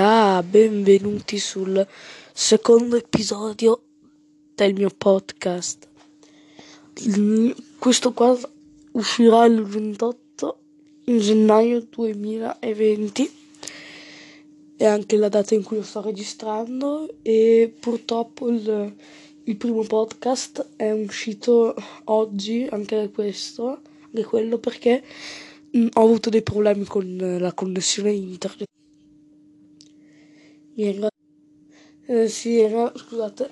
là, benvenuti sul secondo episodio del mio podcast. Questo qua uscirà il 28 gennaio 2020 è anche la data in cui lo sto registrando e purtroppo il, il primo podcast è uscito oggi, anche questo, anche quello perché mh, ho avuto dei problemi con la connessione internet. Eh, sì, era, scusate,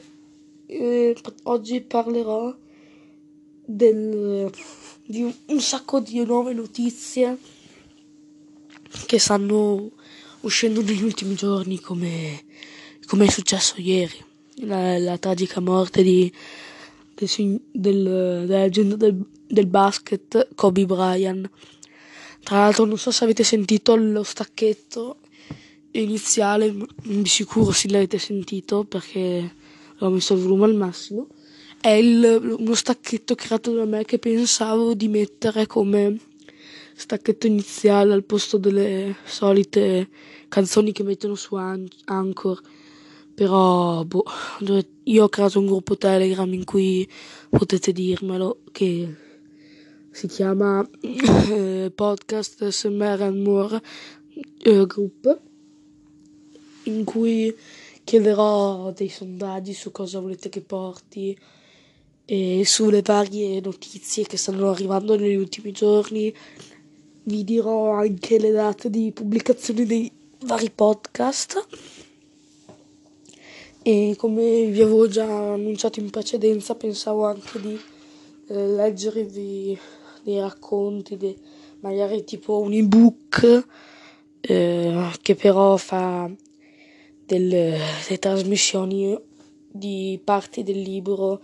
eh, oggi parlerò del, di un, un sacco di nuove notizie che stanno uscendo negli ultimi giorni come, come è successo ieri. La, la tragica morte di, del, del, della leggenda del, del basket Kobe Bryant. Tra l'altro non so se avete sentito lo stacchetto iniziale, di sicuro sì l'avete sentito perché ho messo il volume al massimo. È il, uno stacchetto creato da me che pensavo di mettere come stacchetto iniziale al posto delle solite canzoni che mettono su Anchor. Però, boh, io ho creato un gruppo Telegram in cui potete dirmelo che si chiama eh, Podcast SMR and More eh, Group in cui chiederò dei sondaggi su cosa volete che porti e sulle varie notizie che stanno arrivando negli ultimi giorni. Vi dirò anche le date di pubblicazione dei vari podcast. E come vi avevo già annunciato in precedenza pensavo anche di eh, leggervi dei racconti, de, magari tipo un ebook eh, che però fa delle, delle trasmissioni di parti del libro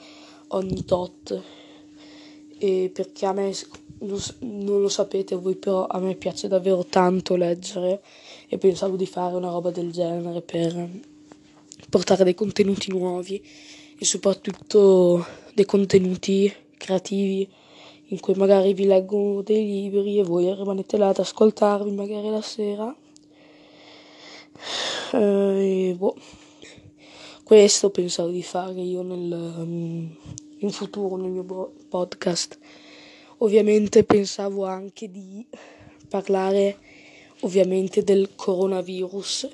ogni tot e perché a me non lo sapete voi, però a me piace davvero tanto leggere e pensavo di fare una roba del genere per portare dei contenuti nuovi e soprattutto dei contenuti creativi in cui magari vi leggo dei libri e voi rimanete là ad ascoltarvi magari la sera. Eh, boh. Questo pensavo di fare io nel, in futuro nel mio podcast. Ovviamente pensavo anche di parlare ovviamente del coronavirus,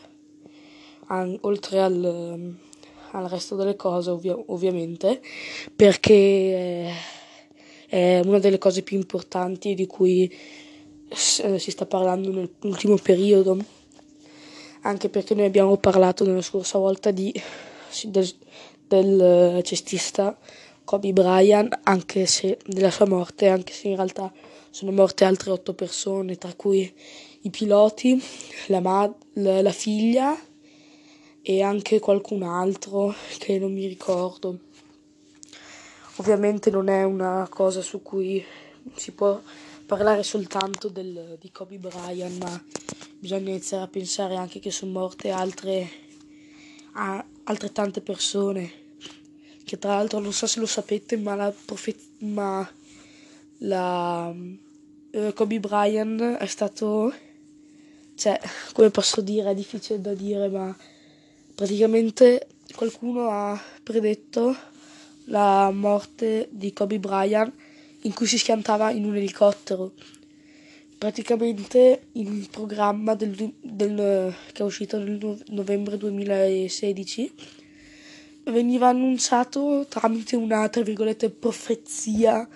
an- oltre al, al, resto delle cose ovvia- ovviamente, perché è una delle cose più importanti di cui si sta parlando nell'ultimo periodo, anche perché noi abbiamo parlato nella scorsa volta di, del, del cestista Kobe Bryant, anche se della sua morte, anche se in realtà sono morte altre otto persone, tra cui i piloti, la, la, la figlia e anche qualcun altro che non mi ricordo. Ovviamente non è una cosa su cui si può parlare soltanto del, di Kobe Bryant, ma bisogna iniziare a pensare anche che sono morte altre, a, altrettante persone che tra l'altro non so se lo sapete, ma la, profe- ma la uh, Kobe Bryant è stato, cioè, come posso dire, è difficile da dire, ma praticamente qualcuno ha predetto la morte di Kobe Bryant in cui si schiantava in un elicottero. Praticamente il programma del, del, che è uscito nel novembre 2016 veniva annunciato tramite una, tra virgolette, profezia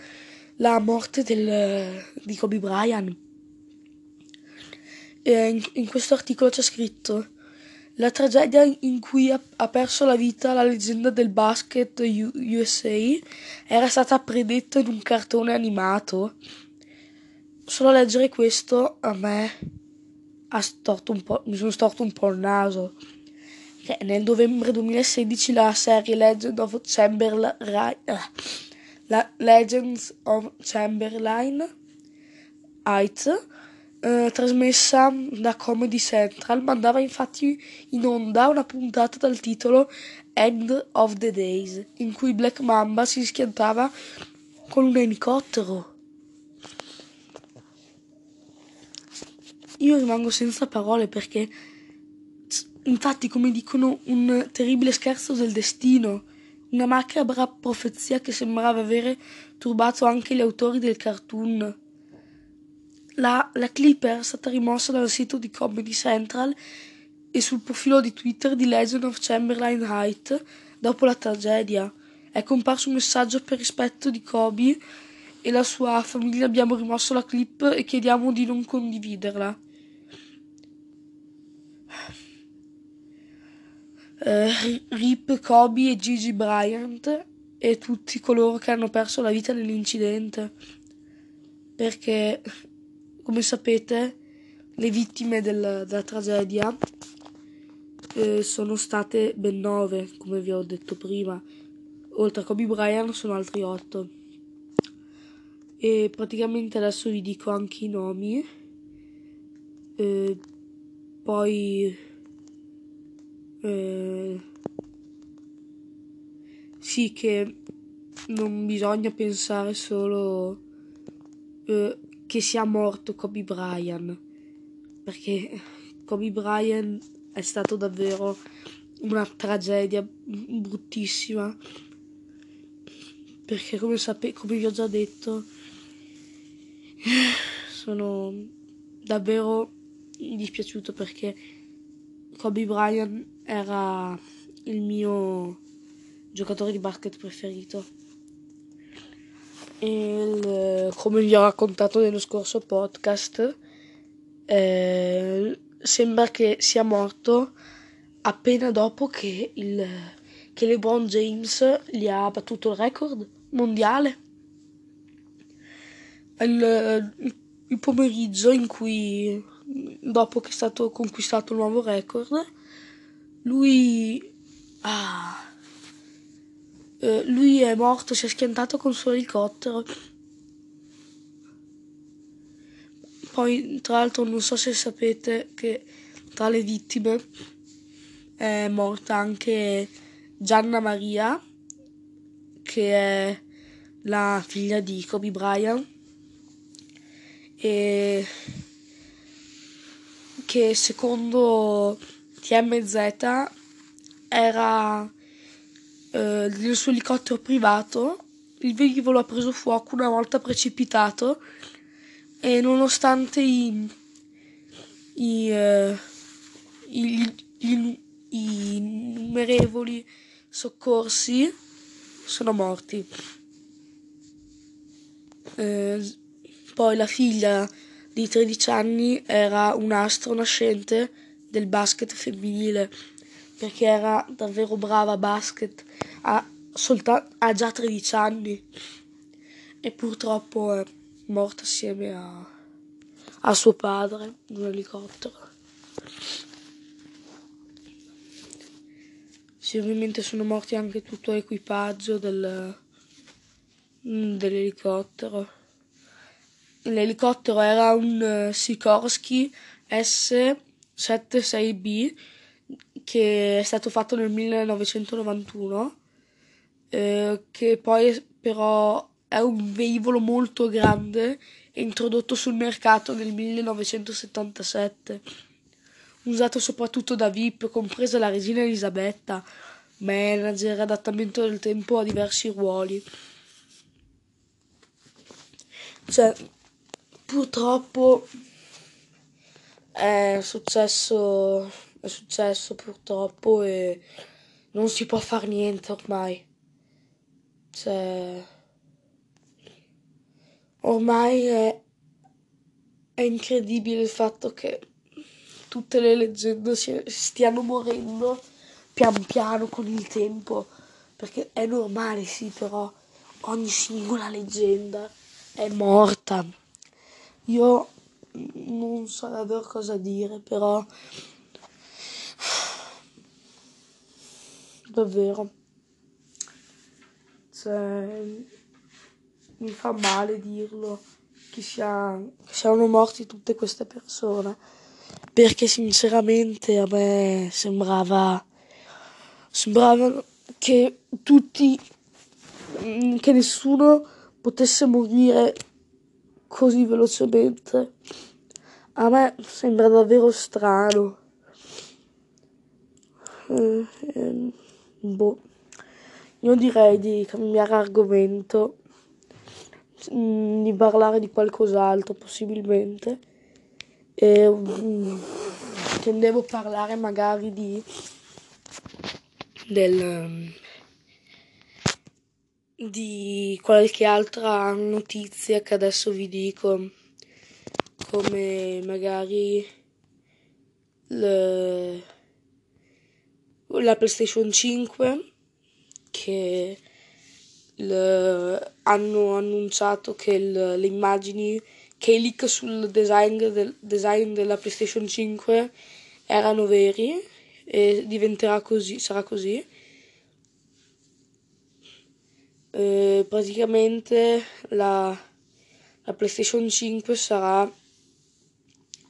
la morte del, di Kobe Bryant. In, in questo articolo c'è scritto la tragedia in cui ha, ha, perso la vita la leggenda del basket USA era stata predetta in un cartone animato. Solo leggere questo a me ha storto un po', mi sono storto un po' il naso che nel novembre 2016 la serie Legend of Chamberlain, eh, la Legends of Chamberlain Heights, eh, trasmessa da Comedy Central, mandava infatti in onda una puntata dal titolo End of the Days, in cui Black Mamba si schiantava con un elicottero. Io rimango senza parole perché infatti, come dicono, un terribile scherzo del destino, una macabra profezia che sembrava avere turbato anche gli autori del cartoon. La, la clip era stata rimossa dal sito di Comedy Central e sul profilo di Twitter di Legend of Chamberlain Height dopo la tragedia. È comparso un messaggio per rispetto di Kobe e la sua famiglia abbiamo rimosso la clip e chiediamo di non condividerla. Uh, Rip, Kobe e Gigi Bryant e tutti coloro che hanno perso la vita nell'incidente. Perché, come sapete, le vittime del, della tragedia eh, sono state ben nove, come vi ho detto prima. Oltre a Kobe Bryant sono altri otto. E praticamente adesso vi dico anche i nomi. Eh, poi... Eh, sì che non bisogna pensare solo eh, che sia morto Kobe Bryant perché Kobe Bryant è stato davvero una tragedia bruttissima perché come, sape- come vi ho già detto sono davvero dispiaciuto perché Kobe Bryant era il mio giocatore di basket preferito il, come vi ho raccontato nello scorso podcast eh, sembra che sia morto appena dopo che, il, che LeBron James gli ha battuto il record mondiale. Il, il pomeriggio in cui, dopo che è stato conquistato il nuovo record, lui ah, eh, lui è morto, si è schiantato con il suo elicottero. Poi, tra l'altro, non so se sapete che tra le vittime è morta anche Gianna Maria, che è la figlia di Kobe Bryant, e che secondo TMZ era eh, nel suo elicottero privato, il velivolo ha preso fuoco una volta precipitato e nonostante i, i, i, i, i innumerevoli soccorsi sono morti. Eh, poi la figlia di 13 anni era un astro nascente del basket femminile perché era davvero brava a basket, ha, solta- ha già 13 anni e purtroppo... Eh, morta assieme a, a suo padre in un elicottero. Sì, ovviamente sono morti anche tutto l'equipaggio del, dell'elicottero. L'elicottero era un Sikorsky S-76B che è stato fatto nel 1991, eh, che poi però è un velivolo molto grande introdotto sul mercato nel 1977. Usato soprattutto da VIP, compresa la regina Elisabetta, manager, adattamento del tempo a diversi ruoli. Cioè, purtroppo è successo, è successo purtroppo e non si può fare niente ormai. Cioè, ormai è, è incredibile il fatto che tutte le leggende stiano morendo pian piano con il tempo, perché è normale sì, però ogni singola leggenda è morta. Io non so davvero cosa dire, però davvero. Cioè mi fa male dirlo che, sia, che siano morti tutte queste persone perché sinceramente a me sembrava sembrava che tutti che nessuno potesse morire così velocemente a me sembra davvero strano eh, eh, boh. Io direi di cambiare argomento, mm, di parlare di qualcos'altro possibilmente. E, mm, intendevo parlare magari di del di qualche altra notizia che adesso vi dico come magari le, la PlayStation 5 che le, hanno annunciato che le, le immagini che i leak sul design, del, design della PlayStation 5 erano veri e diventerà così, sarà così. Eh, praticamente la, la PlayStation 5 sarà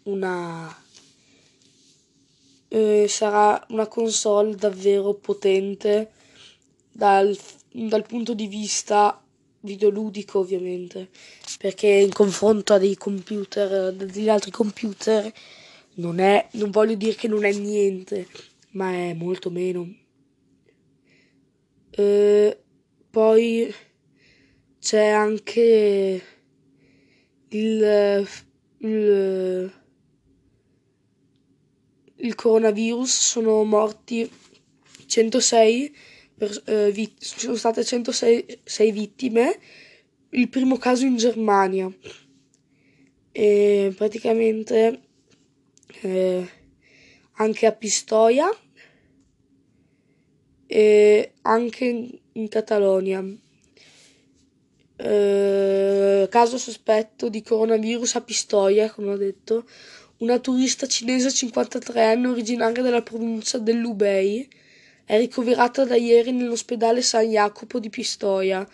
una eh, sarà una console davvero potente dal, dal punto di vista videoludico ovviamente perché in confronto a dei computer degli altri computer non è non voglio dire che non è niente ma è molto meno. Eh, poi c'è anche il, il il coronavirus sono morti 106 per, eh, vit- sono state 106 vittime. Il primo caso in Germania. E praticamente eh, anche a Pistoia. E anche in, Catalogna eh, caso sospetto di coronavirus a Pistoia come ho detto una turista cinese 53 anni originaria della provincia dell'Hubei è ricoverata da ieri nell'ospedale San Jacopo di Pistoia.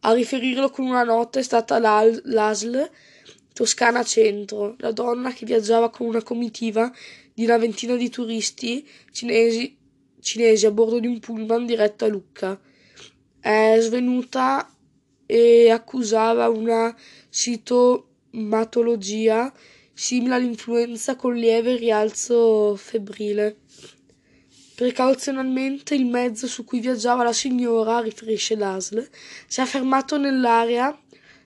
A riferirlo con una nota è stata l'ASL Toscana Centro, la donna che viaggiava con una comitiva di una ventina di turisti cinesi, cinesi a bordo di un pullman diretto a Lucca. È svenuta e accusava una citomatologia simile all'influenza con lieve rialzo febbrile. Precauzionalmente il mezzo su cui viaggiava la signora, riferisce l'ASL, si è fermato nell'area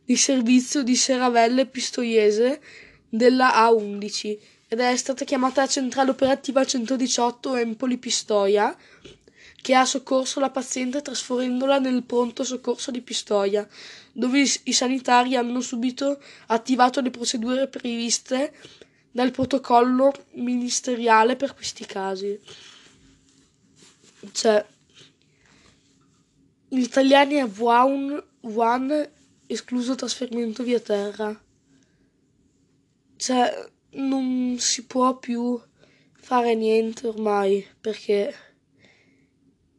di servizio di Seravelle Pistoiese della A11 ed è stata chiamata la centrale operativa 118 Empoli Pistoia che ha soccorso la paziente trasferendola nel pronto soccorso di Pistoia, dove i sanitari hanno subito attivato le procedure previste dal protocollo ministeriale per questi casi. Cioè, gli italiani a Wuhan, Wuhan escluso trasferimento via terra. Cioè, non si può più fare niente ormai perché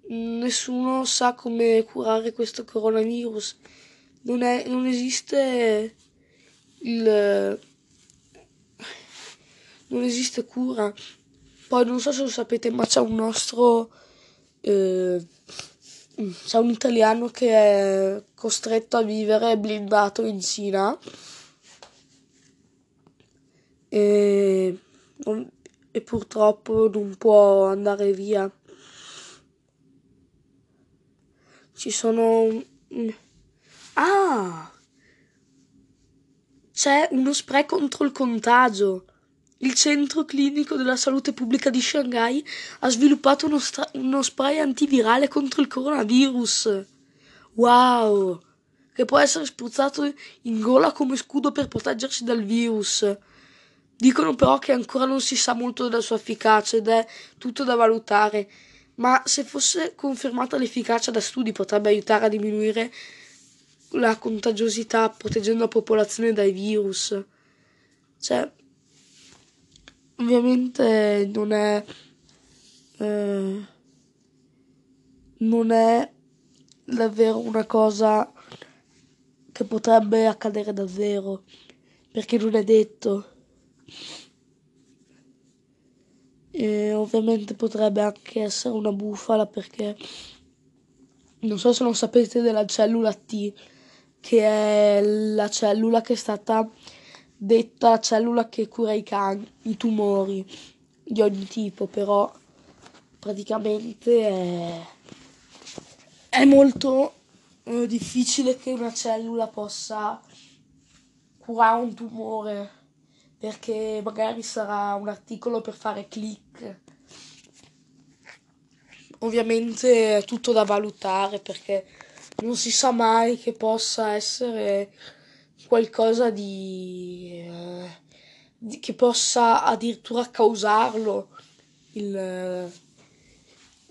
nessuno sa come curare questo coronavirus. Non, è, non esiste il non esiste cura. Poi non so se lo sapete, ma c'è un nostro eh, c'è un italiano che è costretto a vivere blindato in Cina e, e purtroppo non può andare via ci sono... Ah! C'è uno spray contro il contagio. Il centro clinico della salute pubblica di Shanghai ha sviluppato uno, stra- uno spray antivirale contro il coronavirus. Wow! Che può essere spruzzato in gola come scudo per proteggersi dal virus. Dicono però che ancora non si sa molto della sua efficacia ed è tutto da valutare ma se fosse confermata l'efficacia da studi potrebbe aiutare a diminuire la contagiosità proteggendo la popolazione dai virus. Cioè, ovviamente non è eh, non è davvero una cosa che potrebbe accadere davvero perché non è detto e ovviamente potrebbe anche essere una bufala perché non so se non sapete della cellula T, che è la cellula che è stata detta cellula che cura i, can- i tumori di ogni tipo, però praticamente è, è molto eh, difficile che una cellula possa curare un tumore perché magari sarà un articolo per fare click. Ovviamente è tutto da valutare perché non si sa mai che possa essere qualcosa di, eh, di che possa addirittura causarlo il,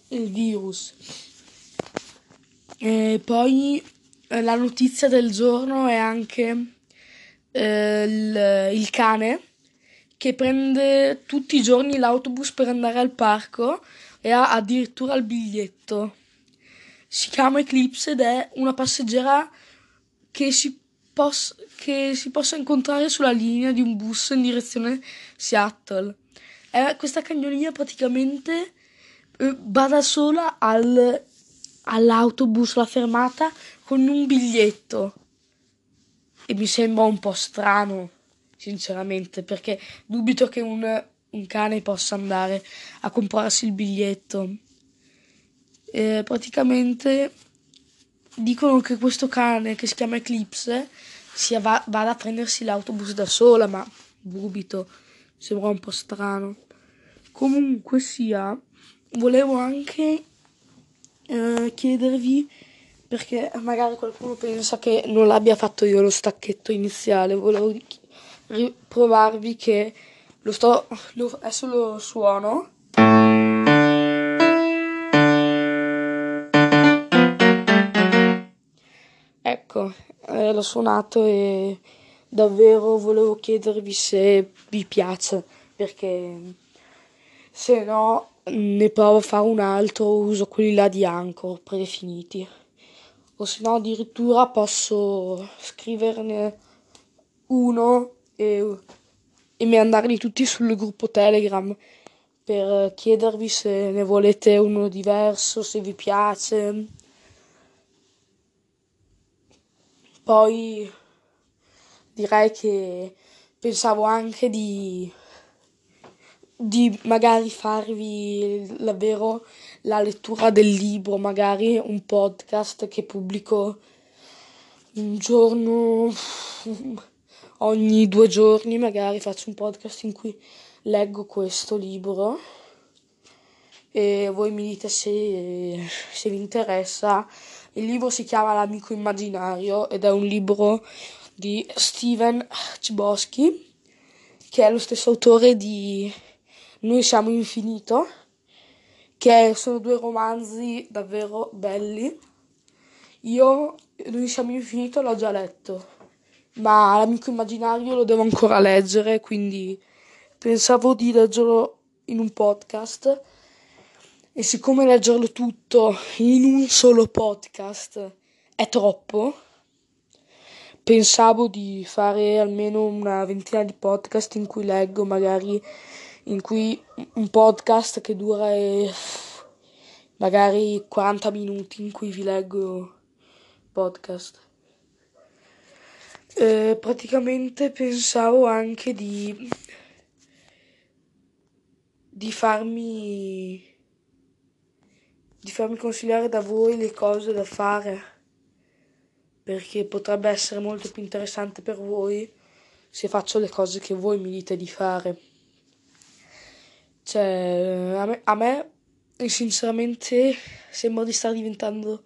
il virus. E poi eh, la notizia del giorno è anche eh, il, il cane che prende tutti i giorni l'autobus per andare al parco e ha addirittura il biglietto. Si chiama Eclipse ed è una passeggera che si, poss- che si possa incontrare sulla linea di un bus in direzione Seattle. È questa cagnolina praticamente eh, da sola al, all'autobus, alla fermata, con un biglietto. E mi sembra un po' strano, sinceramente, perché dubito che un, un cane possa andare a comprarsi il biglietto. Eh, praticamente dicono che questo cane che si chiama Eclipse sia va, vada a prendersi l'autobus da sola, ma dubito, sembra un po' strano. Comunque sia, volevo anche eh, chiedervi perché magari qualcuno pensa che non l'abbia fatto io lo stacchetto iniziale, volevo provarvi che lo sto, lo, adesso lo suono. Ecco, eh, l'ho suonato e davvero volevo chiedervi se vi piace, perché se no ne provo a fare un altro, uso quelli là di Anchor predefiniti. O se no addirittura posso scriverne uno e, e mandarli tutti sul gruppo Telegram per chiedervi se ne volete uno diverso, se vi piace. Poi direi che pensavo anche di di magari farvi davvero la lettura del libro, magari un podcast che pubblico un giorno, ogni due giorni, magari faccio un podcast in cui leggo questo libro e voi mi dite se, se vi interessa. Il libro si chiama L'amico immaginario ed è un libro di Steven Chbosky, che è lo stesso autore di noi siamo infinito, che sono due romanzi davvero belli. Io siamo infinito l'ho già letto, ma l'amico immaginario lo devo ancora leggere, quindi pensavo di leggerlo in un podcast. E siccome leggerlo tutto in un solo podcast è troppo, pensavo di fare almeno una ventina di podcast in cui leggo magari in cui un podcast che dura eh, magari 40 minuti in cui vi leggo podcast. Eh, praticamente pensavo anche di di farmi di farmi consigliare da voi le cose da fare perché potrebbe essere molto più interessante per voi se faccio le cose che voi mi dite di fare. Cioè, a me, a me sinceramente sembra di stare diventando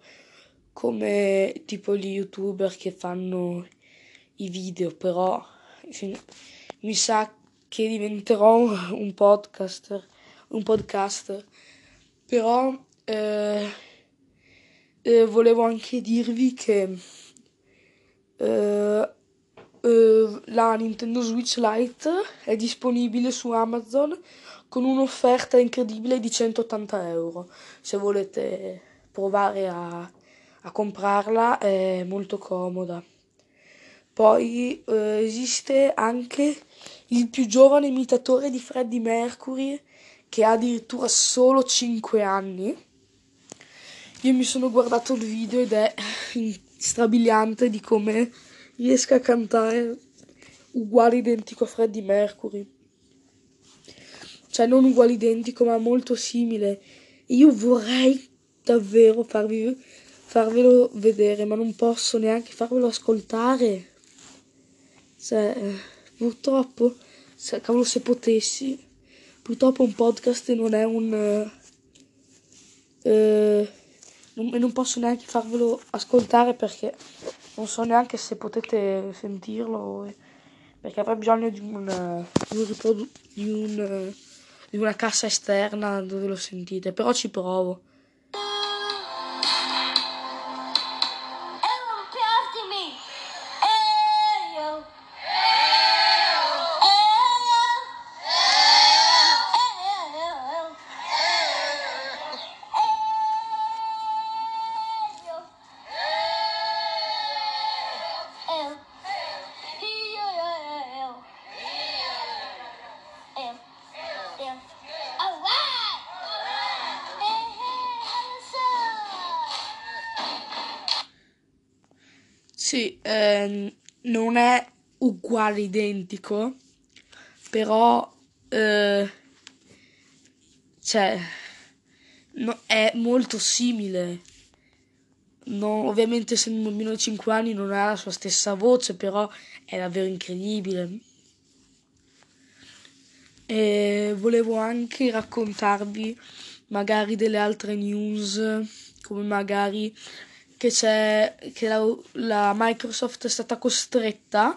come tipo gli youtuber che fanno i video, però mi sa che diventerò un podcaster, un podcaster. Però eh, eh, volevo anche dirvi che eh, eh la Nintendo Switch Lite è disponibile su Amazon con un'offerta incredibile di 180 euro. Se volete provare a, a comprarla è molto comoda. Poi eh, esiste anche il più giovane imitatore di Freddie Mercury che ha addirittura solo 5 anni. Io mi sono guardato il video ed è strabiliante di come riesca a cantare uguale identico a Freddie Mercury cioè non uguale identico ma molto simile Io vorrei davvero farvi, farvelo vedere, ma non posso neanche farvelo ascoltare. Cioè, purtroppo, se, cavolo, se potessi, purtroppo un podcast non è un... Eh, non, non posso neanche farvelo ascoltare perché non so neanche se potete sentirlo perché avrei bisogno di un, di un, riprodu- di un di una cassa esterna dove lo sentite però ci provo Sì, ehm, non è uguale identico, però eh, cioè, no, è molto simile. No, ovviamente se un bambino di 5 anni non ha la sua stessa voce, però è davvero incredibile. E volevo anche raccontarvi magari delle altre news, come magari che, che la, la Microsoft è stata costretta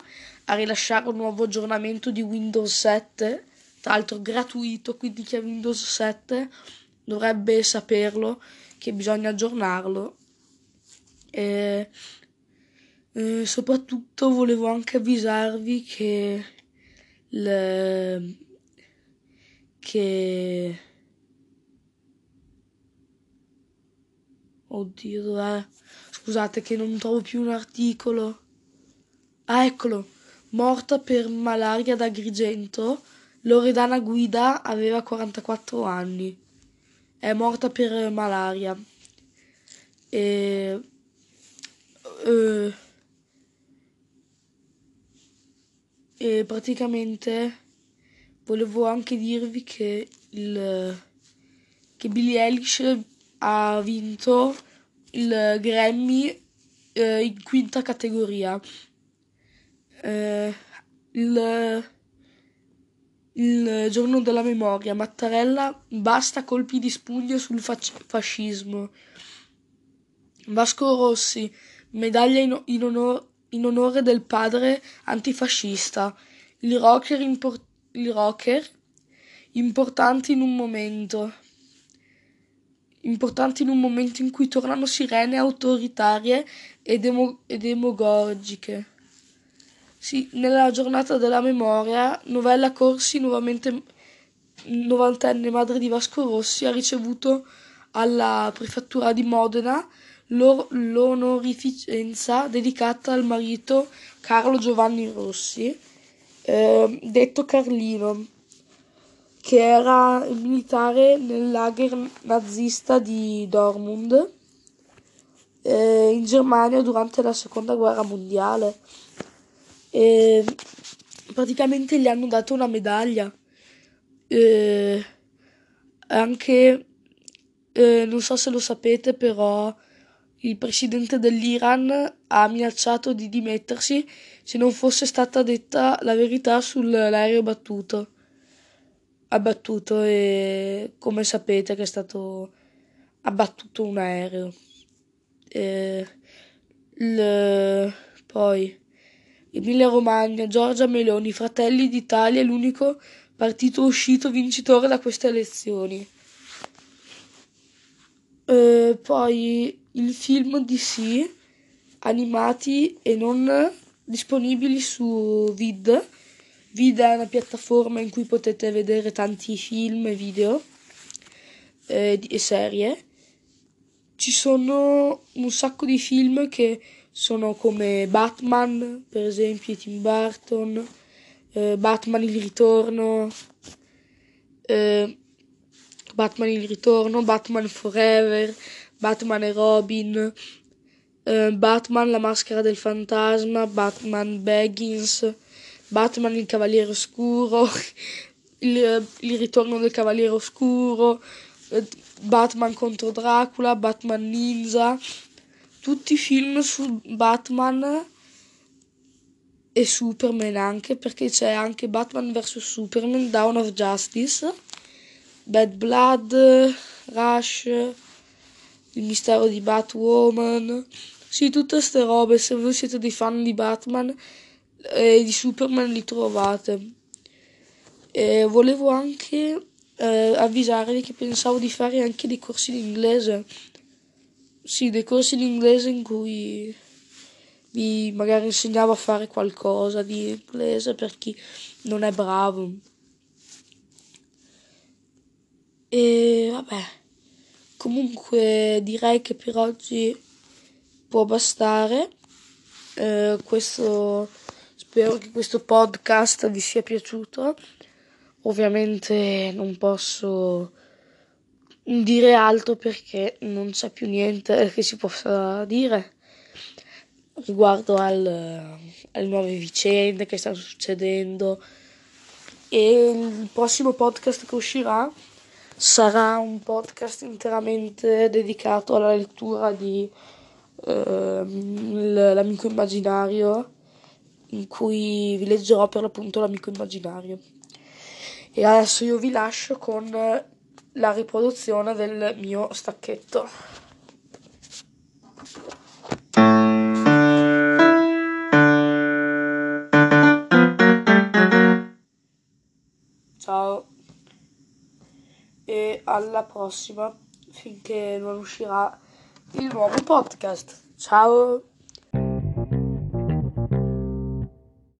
a rilasciare un nuovo aggiornamento di Windows 7, tra l'altro gratuito, quindi chi ha Windows 7 dovrebbe saperlo che bisogna aggiornarlo. E, e soprattutto volevo anche avvisarvi che le, che oddio dov'è Scusate che non trovo più un articolo. Ah, eccolo. Morta per malaria da Agrigento. Loredana Guida aveva 44 anni. È morta per malaria. E... Uh, e praticamente volevo anche dirvi che il che Billie Eilish ha vinto il Grammy eh, in quinta categoria. Eh, il, il giorno della memoria, Mattarella, basta colpi di spugno sul fac- fascismo. Vasco Rossi, medaglia in, in, onor- in onore del padre antifascista. Il rocker, impor- il rocker importante in un momento importanti in un momento in cui tornano sirene autoritarie e, demo- e demagogiche. Sì, nella giornata della memoria, Novella Corsi, nuovamente novantenne madre di Vasco Rossi, ha ricevuto alla prefettura di Modena l'or- l'onorificenza dedicata al marito Carlo Giovanni Rossi, eh, detto Carlino che era militare nel lager nazista di Dortmund eh, in Germania durante la seconda guerra mondiale. E praticamente gli hanno dato una medaglia. Eh, anche, eh, non so se lo sapete, però il presidente dell'Iran ha minacciato di dimettersi se non fosse stata detta la verità sull'aereo battuto abbattuto e come sapete che è stato abbattuto un aereo. E il, poi Emilia Romagna, Giorgia Meloni, Fratelli d'Italia è l'unico partito uscito vincitore da queste elezioni. E poi il film DC animati e non disponibili su Vid Vida è una piattaforma in cui potete vedere tanti film e video eh, e serie. Ci sono un sacco di film che sono come Batman, per esempio, Tim Burton, eh, Batman il ritorno, eh, Batman il ritorno, Batman Forever, Batman e Robin, eh, Batman la maschera del fantasma, Batman Baggins, Batman il Cavaliere Oscuro, il, il ritorno del Cavaliere Oscuro, Batman contro Dracula, Batman Ninja, tutti i film su Batman e Superman anche, perché c'è anche Batman vs Superman, Dawn of Justice, Bad Blood, Rush, il mistero di Batwoman, sì, tutte queste robe, se voi siete dei fan di Batman e di Superman li trovate. E volevo anche eh, avvisarvi che pensavo di fare anche dei corsi di inglese. Sì, dei corsi di inglese in cui vi magari insegnavo a fare qualcosa di inglese per chi non è bravo. E vabbè, comunque direi che per oggi può bastare. Eh, questo, spero che questo podcast vi sia piaciuto. Ovviamente non posso dire altro perché non c'è più niente che si possa dire riguardo al, alle nuove vicende che stanno succedendo e il prossimo podcast che uscirà sarà un podcast interamente dedicato alla lettura di uh, l'amico immaginario in cui vi leggerò per l'appunto l'amico immaginario e adesso io vi lascio con la riproduzione del mio stacchetto Ciao e alla prossima finché non uscirà il nuovo podcast. Ciao!